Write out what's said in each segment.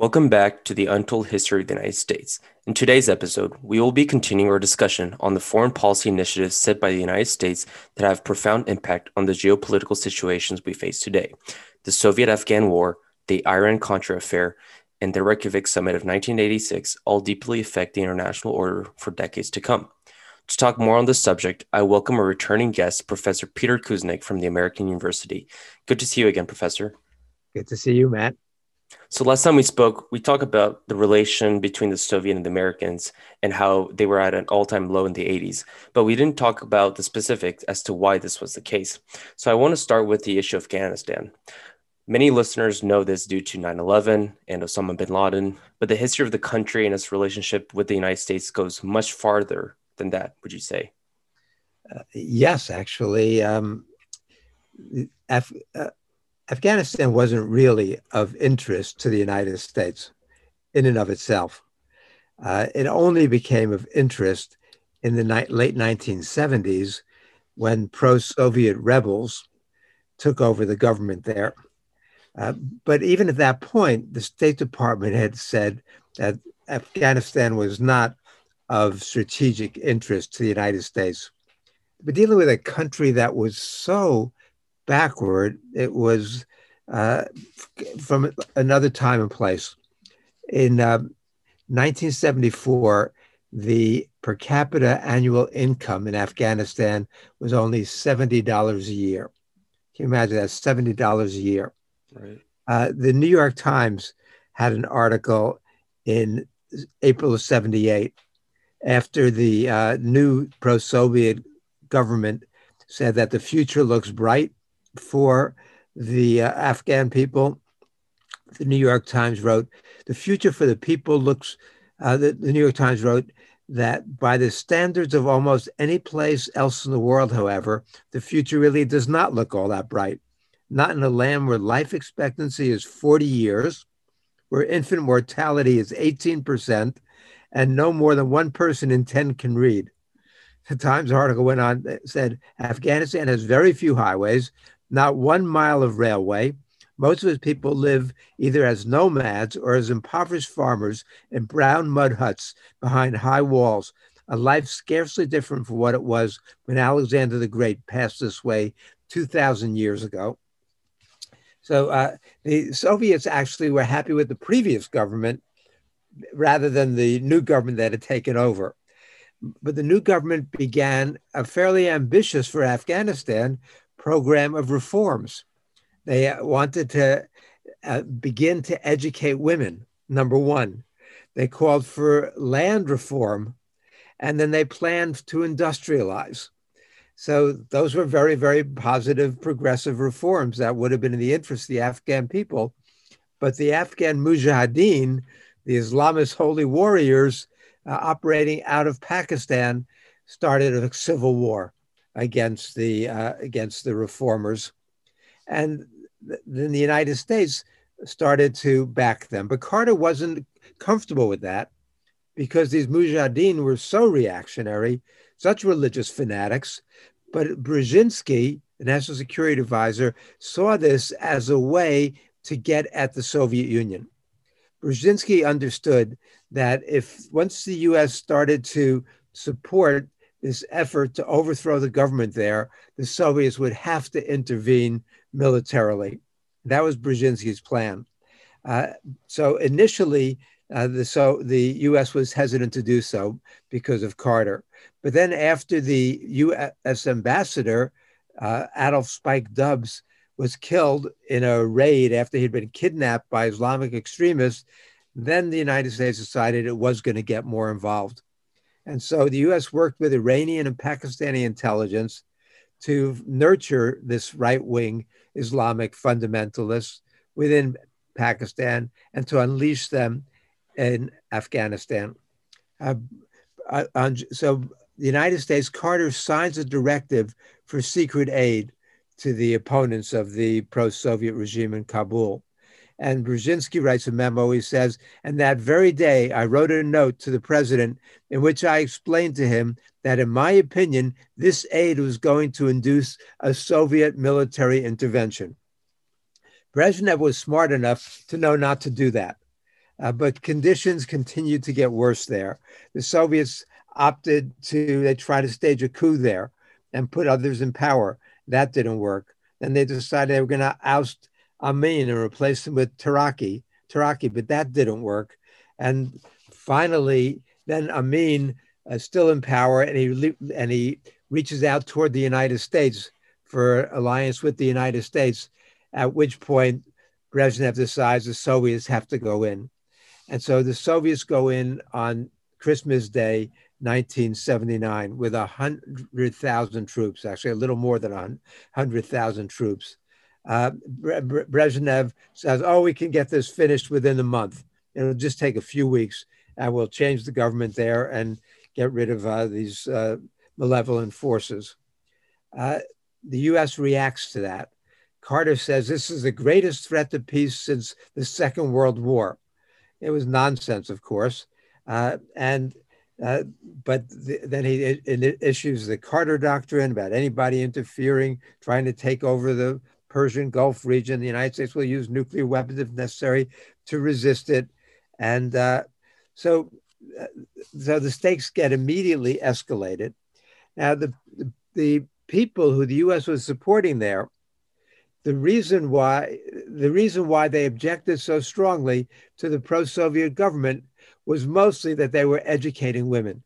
Welcome back to the Untold History of the United States. In today's episode, we will be continuing our discussion on the foreign policy initiatives set by the United States that have profound impact on the geopolitical situations we face today. The Soviet Afghan War, the Iran Contra affair, and the Reykjavik Summit of 1986 all deeply affect the international order for decades to come. To talk more on this subject, I welcome a returning guest, Professor Peter Kuznick from the American University. Good to see you again, Professor. Good to see you, Matt. So last time we spoke, we talked about the relation between the Soviet and the Americans and how they were at an all-time low in the 80s, but we didn't talk about the specifics as to why this was the case. So I want to start with the issue of Afghanistan. Many listeners know this due to 9/11 and Osama bin Laden, but the history of the country and its relationship with the United States goes much farther than that. Would you say? Uh, yes, actually, um, Af- uh, Afghanistan wasn't really of interest to the United States in and of itself. Uh, it only became of interest in the ni- late 1970s when pro Soviet rebels took over the government there. Uh, but even at that point, the State Department had said that Afghanistan was not of strategic interest to the United States. But dealing with a country that was so backward. It was uh, from another time and place. In uh, 1974, the per capita annual income in Afghanistan was only $70 a year. Can you imagine that? $70 a year. Right. Uh, the New York Times had an article in April of 78 after the uh, new pro Soviet government said that the future looks bright for the uh, Afghan people. The New York Times wrote, The future for the people looks, uh, the, the New York Times wrote that by the standards of almost any place else in the world, however, the future really does not look all that bright. Not in a land where life expectancy is 40 years, where infant mortality is 18%, and no more than one person in 10 can read. The Times article went on, said Afghanistan has very few highways, not one mile of railway. Most of his people live either as nomads or as impoverished farmers in brown mud huts behind high walls, a life scarcely different from what it was when Alexander the Great passed this way 2,000 years ago. So uh, the Soviets actually were happy with the previous government rather than the new government that had taken over. But the new government began a fairly ambitious for Afghanistan program of reforms. They wanted to uh, begin to educate women, number one. They called for land reform, and then they planned to industrialize. So those were very, very positive, progressive reforms that would have been in the interest of the Afghan people. But the Afghan Mujahideen, the Islamist holy warriors uh, operating out of Pakistan, started a civil war against the uh, against the reformers, and th- then the United States started to back them. But Carter wasn't comfortable with that because these Mujahideen were so reactionary, such religious fanatics. But Brzezinski, the national security advisor, saw this as a way to get at the Soviet Union. Brzezinski understood that if once the US started to support this effort to overthrow the government there, the Soviets would have to intervene militarily. That was Brzezinski's plan. Uh, so initially, uh, the, so the U.S. was hesitant to do so because of Carter. But then, after the U.S. ambassador uh, Adolph Spike Dubs was killed in a raid after he'd been kidnapped by Islamic extremists, then the United States decided it was going to get more involved. And so the US worked with Iranian and Pakistani intelligence to nurture this right wing Islamic fundamentalists within Pakistan and to unleash them in Afghanistan. Uh, uh, so the United States, Carter signs a directive for secret aid to the opponents of the pro Soviet regime in Kabul. And Brzezinski writes a memo. He says, And that very day, I wrote a note to the president in which I explained to him that, in my opinion, this aid was going to induce a Soviet military intervention. Brezhnev was smart enough to know not to do that. Uh, but conditions continued to get worse there. The Soviets opted to, they tried to stage a coup there and put others in power. That didn't work. Then they decided they were going to oust Amin and replace him with Taraki, Taraki, but that didn't work. And finally, then Amin is still in power and he, and he reaches out toward the United States for alliance with the United States, at which point Brezhnev decides the Soviets have to go in. And so the Soviets go in on Christmas Day, 1979, with 100,000 troops, actually a little more than 100,000 troops. Uh, Brezhnev says, oh, we can get this finished within a month. It'll just take a few weeks and we'll change the government there and get rid of uh, these uh, malevolent forces. Uh, the US reacts to that. Carter says this is the greatest threat to peace since the Second World War. It was nonsense, of course. Uh, and uh, but the, then he it, issues the Carter Doctrine about anybody interfering, trying to take over the Persian Gulf region. The United States will use nuclear weapons if necessary to resist it. And uh, so, uh, so the stakes get immediately escalated. Now, the, the, the people who the U.S. was supporting there the reason why the reason why they objected so strongly to the pro-Soviet government was mostly that they were educating women,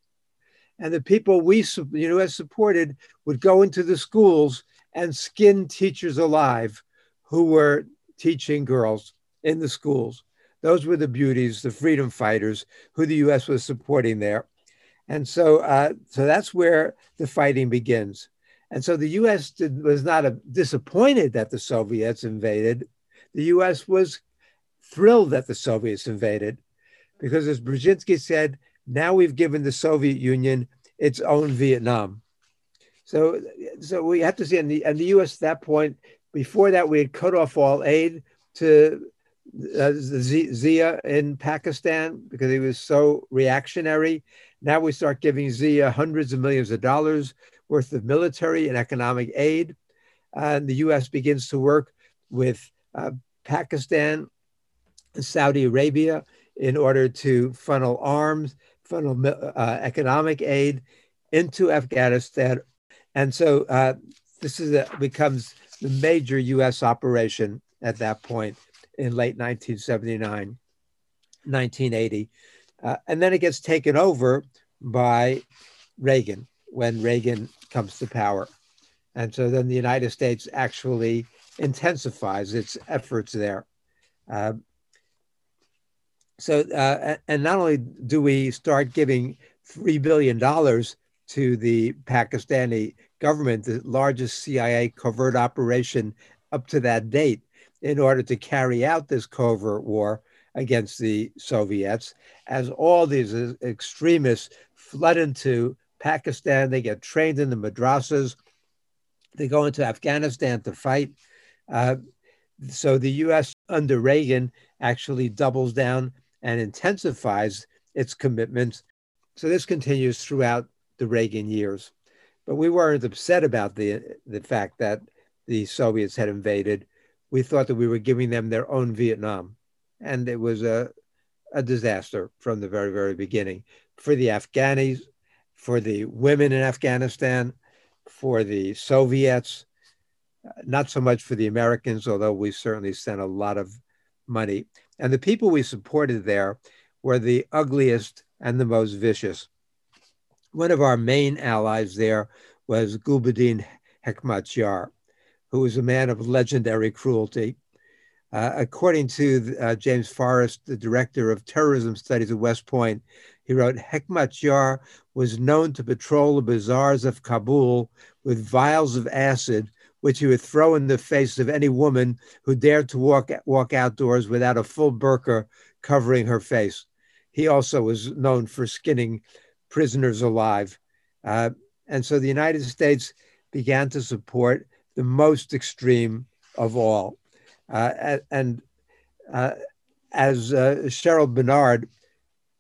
and the people we U.S. supported would go into the schools and skin teachers alive who were teaching girls in the schools. Those were the beauties, the freedom fighters who the U.S. was supporting there, and so uh, so that's where the fighting begins. And so the U.S. Did, was not a, disappointed that the Soviets invaded. The U.S. was thrilled that the Soviets invaded because, as Brzezinski said, now we've given the Soviet Union its own Vietnam. So, so we have to see, and the, and the U.S. at that point, before that, we had cut off all aid to uh, Zia in Pakistan because he was so reactionary. Now we start giving Zia hundreds of millions of dollars worth of military and economic aid. and the U.S. begins to work with uh, Pakistan and Saudi Arabia in order to funnel arms, funnel uh, economic aid into Afghanistan. And so uh, this is a, becomes the major U.S. operation at that point in late 1979, 1980. Uh, and then it gets taken over by Reagan when Reagan comes to power. And so then the United States actually intensifies its efforts there. Uh, so, uh, and not only do we start giving $3 billion to the Pakistani government, the largest CIA covert operation up to that date, in order to carry out this covert war against the Soviets, as all these extremists flood into Pakistan. They get trained in the madrasas. They go into Afghanistan to fight. Uh, so the U.S. under Reagan actually doubles down and intensifies its commitments. So this continues throughout the Reagan years. But we weren't upset about the, the fact that the Soviets had invaded. We thought that we were giving them their own Vietnam. And it was a, a disaster from the very, very beginning. For the Afghanis, for the women in Afghanistan, for the Soviets, uh, not so much for the Americans, although we certainly sent a lot of money. And the people we supported there were the ugliest and the most vicious. One of our main allies there was Gulbuddin Hekmatyar, who was a man of legendary cruelty. Uh, according to uh, James Forest, the director of terrorism studies at West Point, he wrote, Hekmatyar was known to patrol the bazaars of Kabul with vials of acid, which he would throw in the face of any woman who dared to walk, walk outdoors without a full burqa covering her face. He also was known for skinning prisoners alive. Uh, and so the United States began to support the most extreme of all. Uh, and uh, as uh, Cheryl Benard,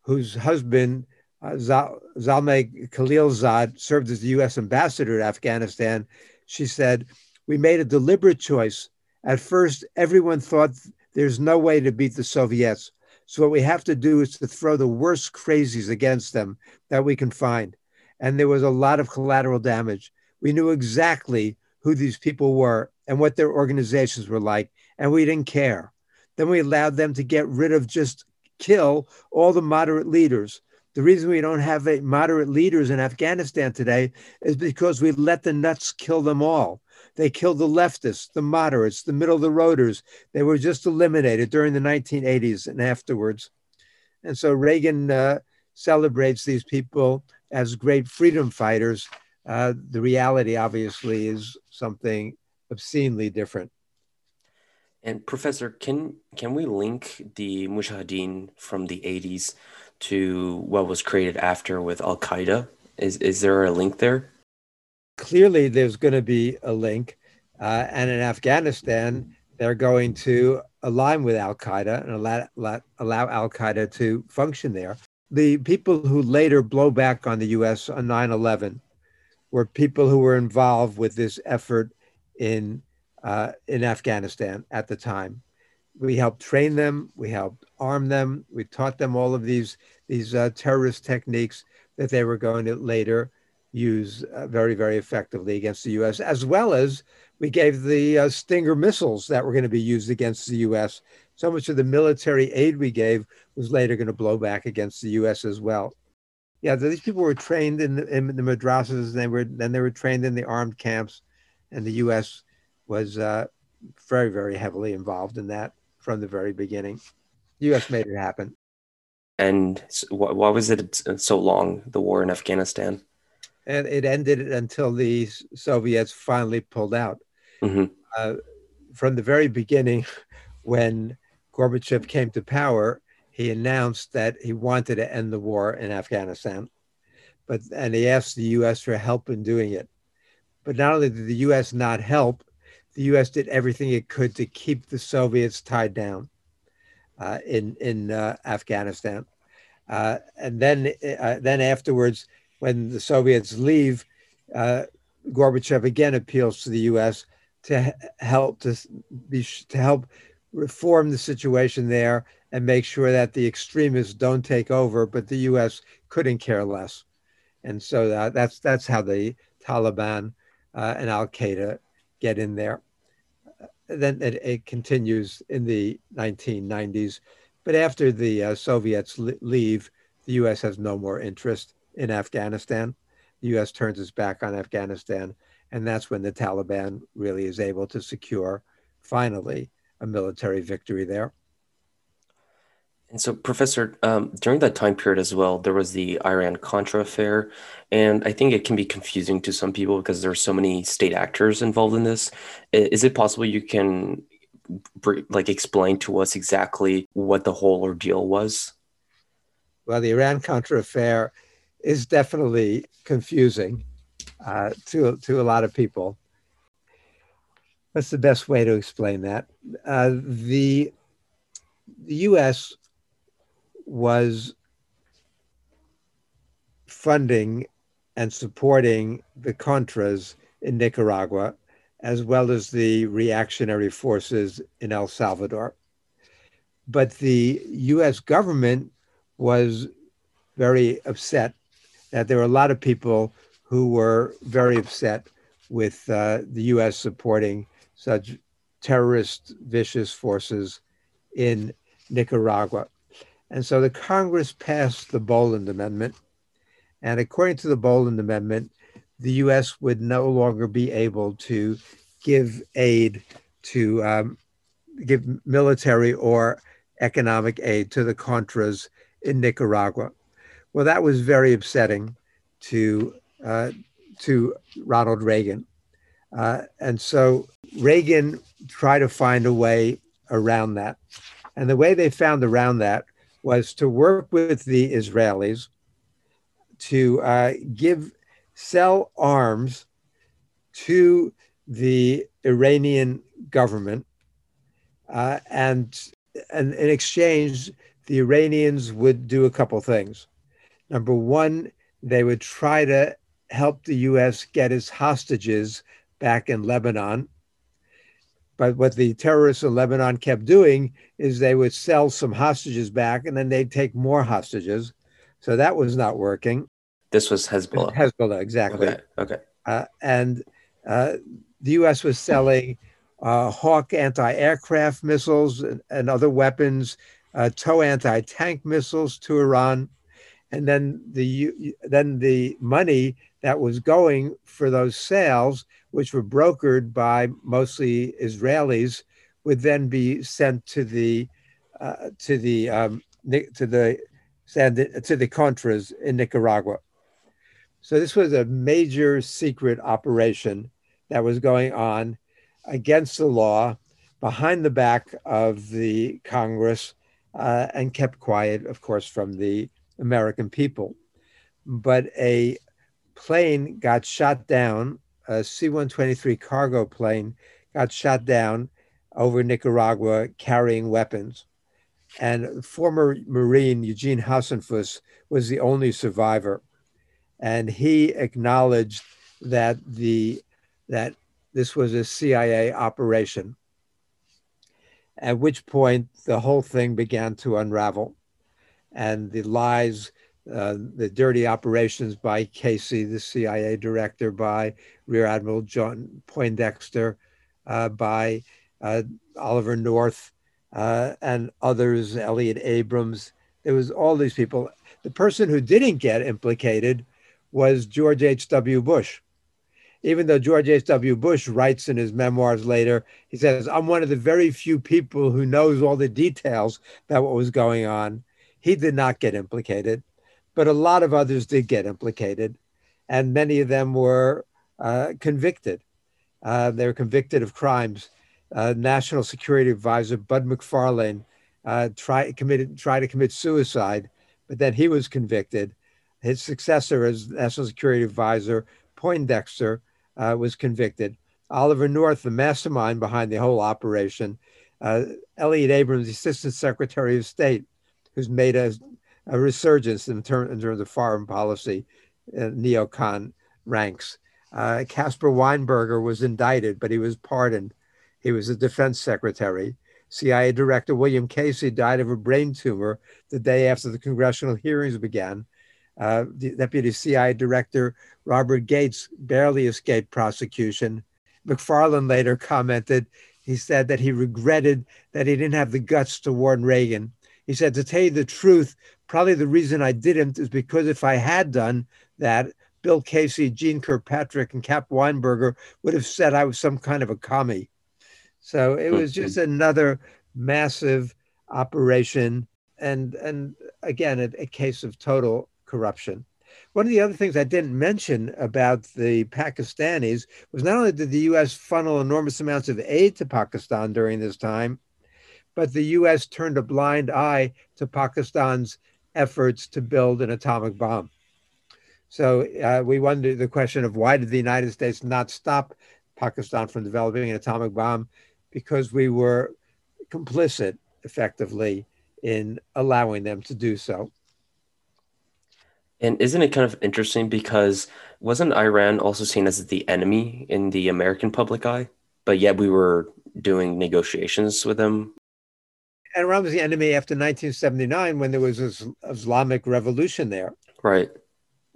whose husband, uh, Zalmay Khalilzad, served as the U.S. ambassador to Afghanistan, she said, We made a deliberate choice. At first, everyone thought there's no way to beat the Soviets, So what we have to do is to throw the worst crazies against them that we can find. And there was a lot of collateral damage. We knew exactly who these people were and what their organizations were like, and we didn't care. Then we allowed them to get rid of just kill all the moderate leaders. The reason we don't have moderate leaders in Afghanistan today is because we let the nuts kill them all. They killed the leftists, the moderates, the middle of the roaders. They were just eliminated during the 1980s and afterwards. And so Reagan uh, celebrates these people as great freedom fighters. Uh, the reality, obviously, is something obscenely different. And Professor, can can we link the Mujahideen from the 80s to what was created after with Al Qaeda? Is is there a link there? Clearly, there's going to be a link, uh, and in Afghanistan, they're going to align with Al Qaeda and allow, allow Al Qaeda to function there. The people who later blow back on the U.S. on 9 11 were people who were involved with this effort in uh, in Afghanistan at the time. We helped train them, we helped arm them, we taught them all of these these uh, terrorist techniques that they were going to later use uh, very very effectively against the U.S. As well as we gave the uh, Stinger missiles that were going to be used against the U.S. So much of the military aid we gave was later going to blow back against the U.S. as well. Yeah, these people were trained in the, in the madrasas, and they were then they were trained in the armed camps, and the U.S was uh, very, very heavily involved in that from the very beginning. The U.S. made it happen. And why was it so long, the war in Afghanistan? And it ended until the Soviets finally pulled out. Mm-hmm. Uh, from the very beginning, when Gorbachev came to power, he announced that he wanted to end the war in Afghanistan, but and he asked the U.S. for help in doing it. But not only did the U.S. not help, the U.S. did everything it could to keep the Soviets tied down uh, in in uh, Afghanistan, uh, and then uh, then afterwards, when the Soviets leave, uh, Gorbachev again appeals to the U.S. to help to be to help reform the situation there and make sure that the extremists don't take over, but the U.S. couldn't care less, and so that, that's that's how the Taliban uh, and Al Qaeda get in there. Then it, it, continues in the 1990s. But after the uh, Soviets leave, the US has no more interest in Afghanistan. The US turns its back on Afghanistan. And that's when the Taliban really is able to secure, finally, a military victory there. And so, Professor, um, during that time period as well, there was the Iran Contra affair. And I think it can be confusing to some people because there are so many state actors involved in this. Is it possible you can like explain to us exactly what the whole ordeal was? Well, the Iran Contra affair is definitely confusing uh, to, to a lot of people. What's the best way to explain that? Uh, the, the U.S was funding and supporting the Contras in Nicaragua, as well as the reactionary forces in El Salvador. But the US government was very upset that there were a lot of people who were very upset with uh, the US supporting such terrorist, vicious forces in Nicaragua. And so the Congress passed the Boland Amendment. And according to the Boland Amendment, the US would no longer be able to give aid to um, give military or economic aid to the Contras in Nicaragua. Well, that was very upsetting to uh, to Ronald Reagan, uh, and so Reagan tried to find a way around that. And the way they found around that was to work with the Israelis to uh, give sell arms to the Iranian government, uh, and, and in exchange, the Iranians would do a couple things. Number one, they would try to help the U.S. get its hostages back in Lebanon. But what the terrorists in Lebanon kept doing is they would sell some hostages back and then they'd take more hostages. So that was not working. This was Hezbollah. Hezbollah, exactly. Okay. Okay. Uh, and uh, the U.S. was selling uh, Hawk anti-aircraft missiles and, and other weapons, uh, TOW anti-tank missiles to Iran, and then the then the money that was going for those sales, which were brokered by mostly Israelis, would then be sent to the uh, to the um, to the to the Contras in Nicaragua. So this was a major secret operation that was going on against the law behind the back of the Congress uh, and kept quiet, of course, from the American people. But a plane got shot down, a C 123 cargo plane got shot down over Nicaragua carrying weapons. And former Marine Eugene Hasenfus was the only survivor and he acknowledged that the that this was a CIA operation. At which point the whole thing began to unravel, and the lies, uh, the dirty operations by Casey, the CIA director, by Rear Admiral John Poindexter, uh, by uh, Oliver North, uh, and others, Elliott Abrams. There was all these people. The person who didn't get implicated was George H.W. Bush. Even though George H.W. Bush writes in his memoirs later, he says, I'm one of the very few people who knows all the details about what was going on. He did not get implicated, but a lot of others did get implicated, and many of them were uh, convicted. Uh, they were convicted of crimes. Uh, National Security Advisor Bud McFarlane uh, tried committed tried to commit suicide, but then he was convicted. His successor as National Security Advisor, Poindexter, uh, was convicted. Oliver North, the mastermind behind the whole operation, uh, Elliott Abrams, Assistant Secretary of State, who's made a, a resurgence in, term, in, terms of foreign policy, uh, neocon ranks. Uh, Weinberger was indicted, but he was pardoned. He was a defense secretary. CIA Director William Casey died of a brain tumor the day after the congressional hearings began. Uh, Deputy CIA Director Robert Gates barely escaped prosecution. McFarlane later commented, he said that he regretted that he didn't have the guts to warn Reagan. He said, to tell you the truth, probably the reason I didn't is because if I had done that, Bill Casey, Jeane Kirkpatrick, and Cap Weinberger would have said I was some kind of a commie. So it hmm. was just another massive operation, and and again, a, a case of total corruption. One of the other things I didn't mention about the Pakistanis was not only did the US funnel enormous amounts of aid to Pakistan during this time, but the US turned a blind eye to Pakistan's efforts to build an atomic bomb. So uh, we wonder the question of why did the United States not stop Pakistan from developing an atomic bomb? Because we were complicit effectively in allowing them to do so. And isn't it kind of interesting because wasn't Iran also seen as the enemy in the American public eye? But yet we were doing negotiations with them. And Iran was the enemy after 1979 when there was this Islamic revolution there. Right.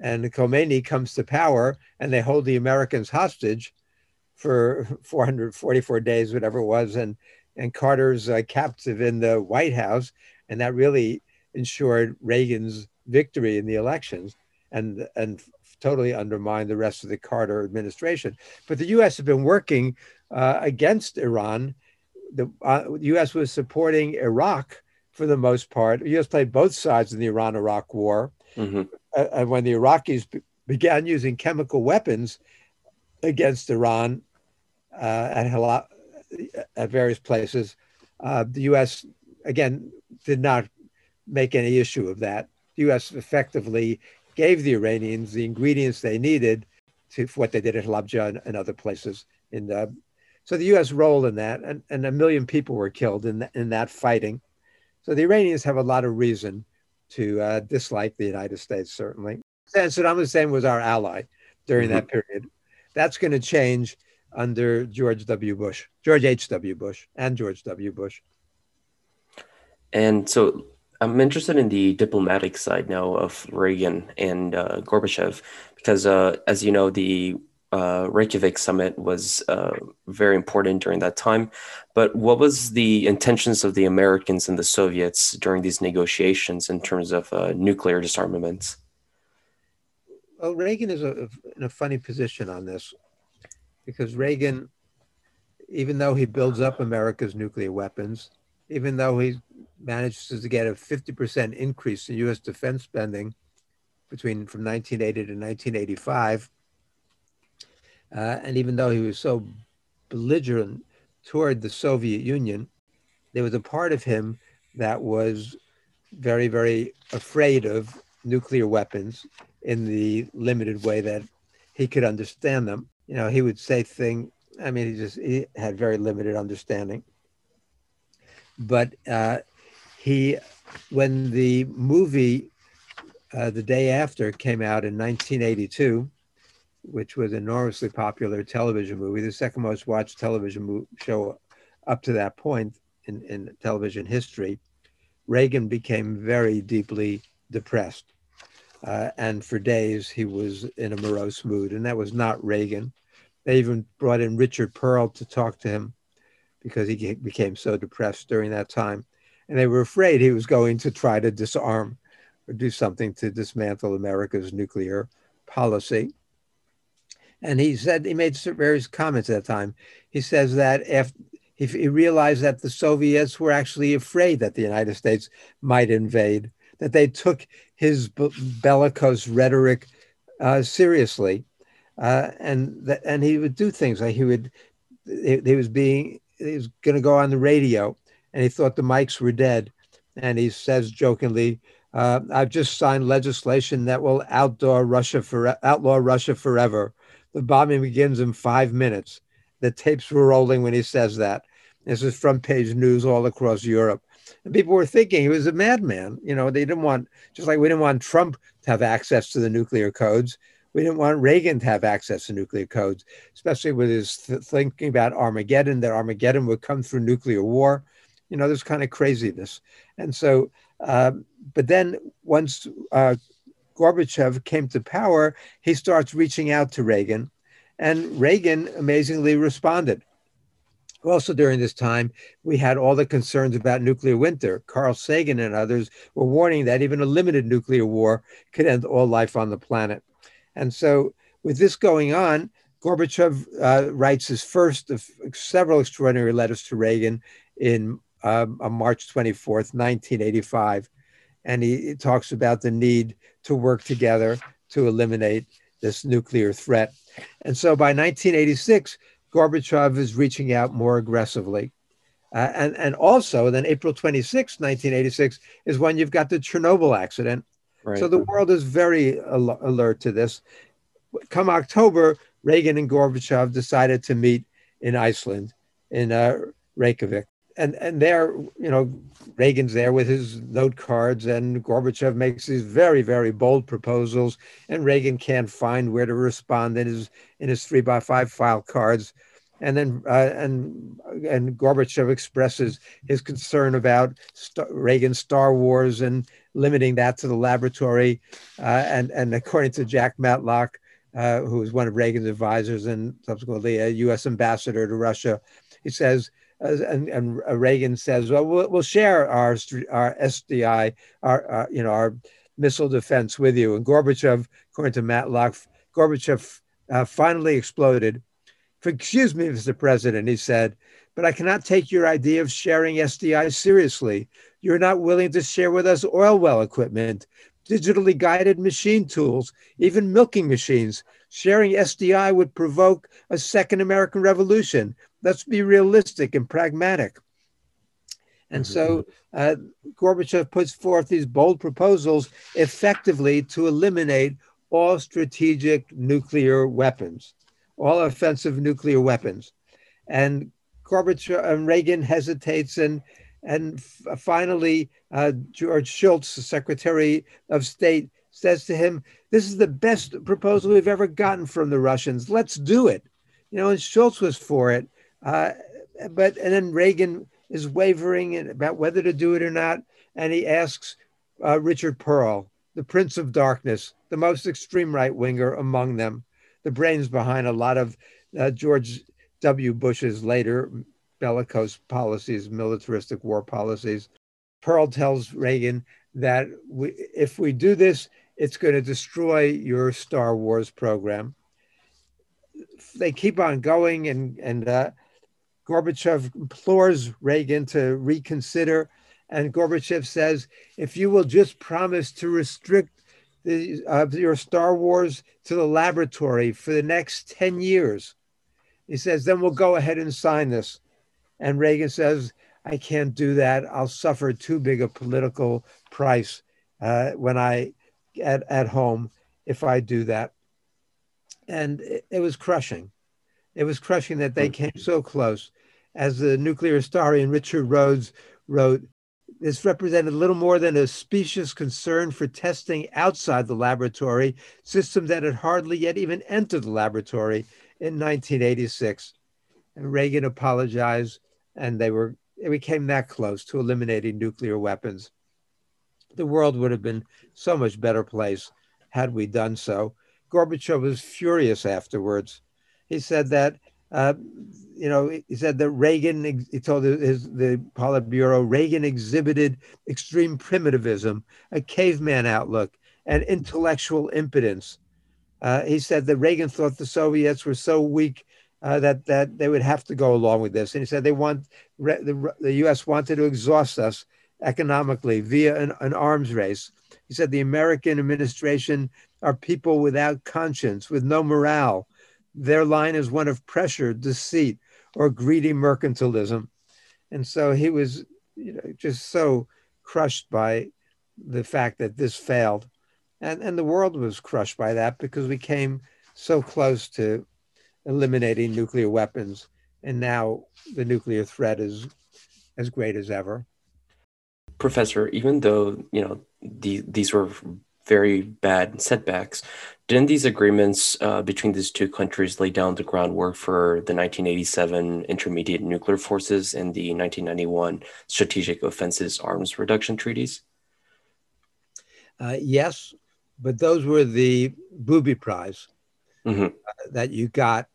And Khomeini comes to power and they hold the Americans hostage for 444 days, whatever it was. And, and Carter's uh, captive in the White House. And that really ensured Reagan's victory in the elections and and totally undermined the rest of the Carter administration. But the U.S. has been working uh, against Iran. The uh, U.S. was supporting Iraq for the most part. The U.S. played both sides in the Iran-Iraq War. Mm-hmm. Uh, and when the Iraqis began using chemical weapons against Iran uh, at, at various places, uh, the U.S. again did not make any issue of that. The U.S. effectively gave the Iranians the ingredients they needed to for what they did at Halabja and, and other places. In the, so the U.S. role in that, and, and a million people were killed in in that fighting. So the Iranians have a lot of reason to uh, dislike the United States, certainly. And Saddam Hussein was our ally during mm-hmm. that period. That's going to change under George W. Bush, George H.W. Bush, and George W. Bush. And so I'm interested in the diplomatic side now of Reagan and uh, Gorbachev, because uh, as you know, the uh, Reykjavik summit was uh, very important during that time. But what was the intentions of the Americans and the Soviets during these negotiations in terms of uh, nuclear disarmaments? Well, Reagan is a, in a funny position on this because Reagan, even though he builds up America's nuclear weapons, even though he manages to get a 50% increase in US defense spending between from 1980 to 1985, uh, and even though he was so belligerent toward the Soviet Union, there was a part of him that was very, very afraid of nuclear weapons in the limited way that he could understand them. You know, he would say things, I mean, he just he had very limited understanding. But uh, he, when the movie uh, The Day After came out in 1982, which was enormously popular television movie, the second most watched television show up to that point in, in television history, Reagan became very deeply depressed. Uh, and for days, he was in a morose mood. And that was not Reagan. They even brought in Richard Perle to talk to him because he became so depressed during that time. And they were afraid he was going to try to disarm or do something to dismantle America's nuclear policy. And he said, he made various comments at that time. He says that if, he realized that the Soviets were actually afraid that the United States might invade, that they took his bellicose rhetoric uh, seriously. Uh, and that, and he would do things like he would, he, he was being, he was going to go on the radio and he thought the mics were dead. And he says jokingly, uh, I've just signed legislation that will outdoor Russia for outlaw Russia forever. The bombing begins in five minutes. The tapes were rolling when he says that. This is front page news all across Europe. And people were thinking he was a madman. You know, they didn't want, just like we didn't want Trump to have access to the nuclear codes. We didn't want Reagan to have access to nuclear codes, especially with his th- thinking about Armageddon, that Armageddon would come through nuclear war. You know, this kind of craziness. And so, uh, but then once uh, Gorbachev came to power, he starts reaching out to Reagan, and Reagan amazingly responded. Also, during this time, we had all the concerns about nuclear winter. Carl Sagan and others were warning that even a limited nuclear war could end all life on the planet. And so, with this going on, Gorbachev uh, writes his first of several extraordinary letters to Reagan in um, on March 24th, 1985 and he talks about the need to work together to eliminate this nuclear threat. And so by 1986, Gorbachev is reaching out more aggressively. Uh, and, and also, then April 26, 1986, is when you've got the Chernobyl accident. Right. So the world is very al- alert to this. Come October, Reagan and Gorbachev decided to meet in Iceland, in uh, Reykjavik and and there, you know, Reagan's there with his note cards, and Gorbachev makes these very very bold proposals, and Reagan can't find where to respond in his in his three by five file cards, and then uh, and and Gorbachev expresses his concern about Star- Reagan's Star Wars and limiting that to the laboratory, uh, and and according to Jack Matlock. Uh, who was one of Reagan's advisors and subsequently a U.S. ambassador to Russia, he says and, and, Reagan says, "Well, well, we'll share our our SDI, our, our, you know our missile defense with you." And Gorbachev, according to Matlock, Gorbachev uh, finally exploded. Excuse me, Mr. President, he said, but I cannot take your idea of sharing SDI seriously. You're not willing to share with us oil well equipment, digitally guided machine tools, even milking machines. Sharing SDI would provoke a second American Revolution let's be realistic and pragmatic. And so mm-hmm. uh, Gorbachev puts forth these bold proposals effectively to eliminate all strategic nuclear weapons, all offensive nuclear weapons. And Gorbachev and Reagan hesitates and and f- finally uh, George Shultz, the Secretary of State, says to him, "This is the best proposal we've ever gotten from the Russians. Let's do it." You know, and Shultz was for it. Uh, but and then Reagan is wavering about whether to do it or not. And he asks uh, Richard Perle, the Prince of Darkness, the most extreme right winger among them, the brains behind a lot of uh, George W. Bush's later bellicose policies, militaristic war policies. Perle tells Reagan that we, if we do this, it's going to destroy your Star Wars program. They keep on going, and and uh, Gorbachev implores Reagan to reconsider. And Gorbachev says, if you will just promise to restrict the, uh, your Star Wars to the laboratory for the next 10 years, he says, then we'll go ahead and sign this. And Reagan says, I can't do that. I'll suffer too big a political price uh, when I at, at home if I do that. And it, it was crushing. It was crushing that they came so close. As the nuclear historian Richard Rhodes wrote, this represented little more than a specious concern for testing outside the laboratory, systems that had hardly yet even entered the laboratory in 1986. And Reagan apologized, and they were it became that close to eliminating nuclear weapons. The world would have been so much better place had we done so. Gorbachev was furious afterwards. He said that uh, you know, he said that Reagan, he told his, the Politburo, Reagan exhibited extreme primitivism, a caveman outlook, and intellectual impotence. Uh, he said that Reagan thought the Soviets were so weak uh, that that they would have to go along with this, and he said they want the, the U.S. wanted to exhaust us economically via an, an arms race. He said the American administration are people without conscience, with no morale. Their line is one of pressure, deceit, or greedy mercantilism. And so he was you know, just so crushed by the fact that this failed. And, and the world was crushed by that because we came so close to eliminating nuclear weapons. And now the nuclear threat is as great as ever. Professor, even though, you know, the, these were very bad setbacks. Didn't these agreements uh, between these two countries lay down the groundwork for the 1987 Intermediate Nuclear Forces and the 1991 Strategic Offenses Arms Reduction Treaties? Uh, yes, but those were the booby prize mm-hmm. uh, that you got.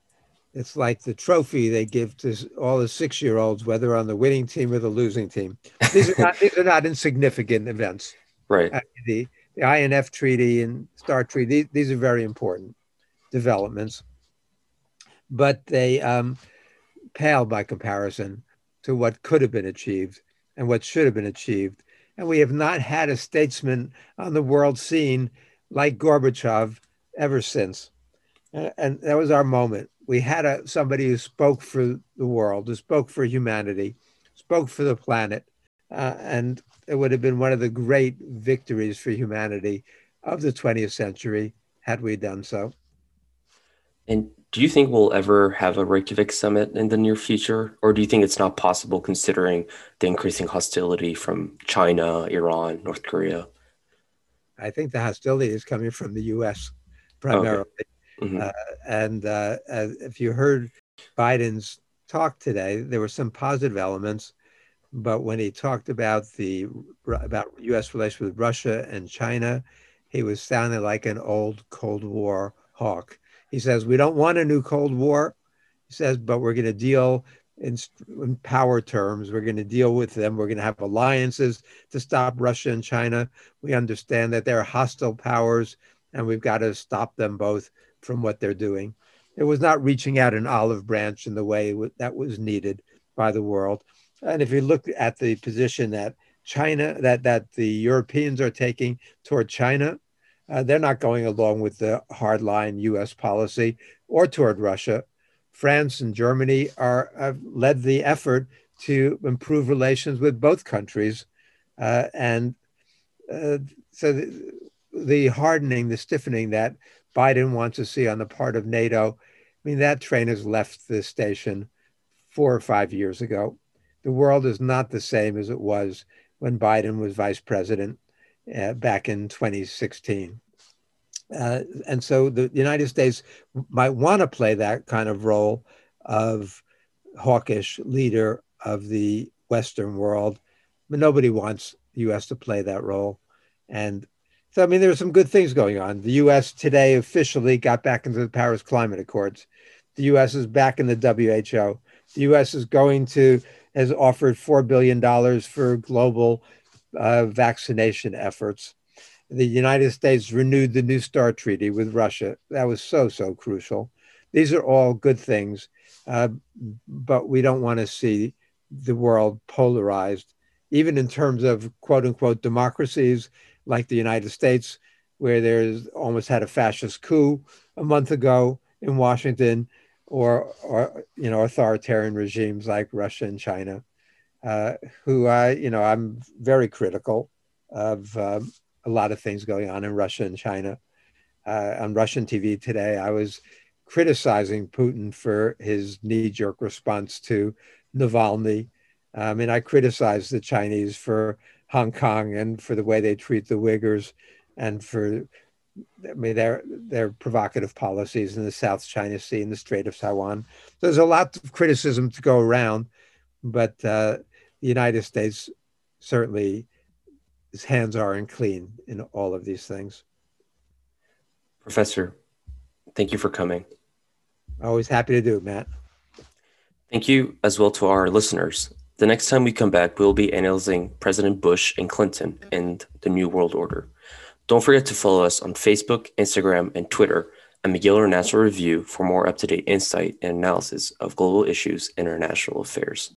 It's like the trophy they give to all the six-year-olds, whether on the winning team or the losing team. These are not, these are not insignificant events. Right. Uh, the, the INF Treaty and START Treaty, these, these are very important developments, but they um, pale by comparison to what could have been achieved and what should have been achieved. And we have not had a statesman on the world scene like Gorbachev ever since. And that was our moment. We had a, somebody who spoke for the world, who spoke for humanity, spoke for the planet, uh, and it would have been one of the great victories for humanity of the 20th century had we done so. And do you think we'll ever have a Reykjavik summit in the near future? Or do you think it's not possible considering the increasing hostility from China, Iran, North Korea? I think the hostility is coming from the US primarily. Okay. Mm-hmm. Uh, and uh, if you heard Biden's talk today, there were some positive elements but when he talked about the about U.S. relations with Russia and China, he was sounding like an old Cold War hawk. He says we don't want a new Cold War. He says, but we're going to deal in, in power terms. We're going to deal with them. We're going to have alliances to stop Russia and China. We understand that they're hostile powers, and we've got to stop them both from what they're doing. It was not reaching out an olive branch in the way that was needed by the world. And if you look at the position that China, that that the Europeans are taking toward China, uh, they're not going along with the hardline U.S. policy or toward Russia. France and Germany are have led the effort to improve relations with both countries, uh, and uh, so the, the hardening, the stiffening that Biden wants to see on the part of NATO, I mean that train has left the station four or five years ago the world is not the same as it was when Biden was vice president uh, back in 2016. Uh, and so the United States might want to play that kind of role of hawkish leader of the Western world, but nobody wants the U.S. to play that role. And so, I mean, there are some good things going on. The U.S. today officially got back into the Paris Climate Accords. The U.S. is back in the WHO. The U.S. is going to has offered four billion dollars for global uh, vaccination efforts. The United States renewed the New START treaty with Russia. That was so so crucial. These are all good things, uh, but we don't want to see the world polarized, even in terms of quote unquote democracies like the United States, where there's almost had a fascist coup a month ago in Washington, or, or you know authoritarian regimes like Russia and China, uh, who I you know I'm very critical of um, a lot of things going on in Russia and China. Uh, on Russian TV today, I was criticizing Putin for his knee-jerk response to Navalny. I mean, I criticized the Chinese for Hong Kong and for the way they treat the Uyghurs and for I mean their their provocative policies in the South China Sea and the Strait of Taiwan. There's a lot of criticism to go around, but uh, the United States certainly his hands aren't clean in all of these things. Professor, thank you for coming. Always happy to do it, Matt. Thank you as well to our listeners. The next time we come back, we'll be analyzing President Bush and Clinton and the New World Order. Don't forget to follow us on Facebook, Instagram, and Twitter at McGill International Review for more up to date insight and analysis of global issues and international affairs.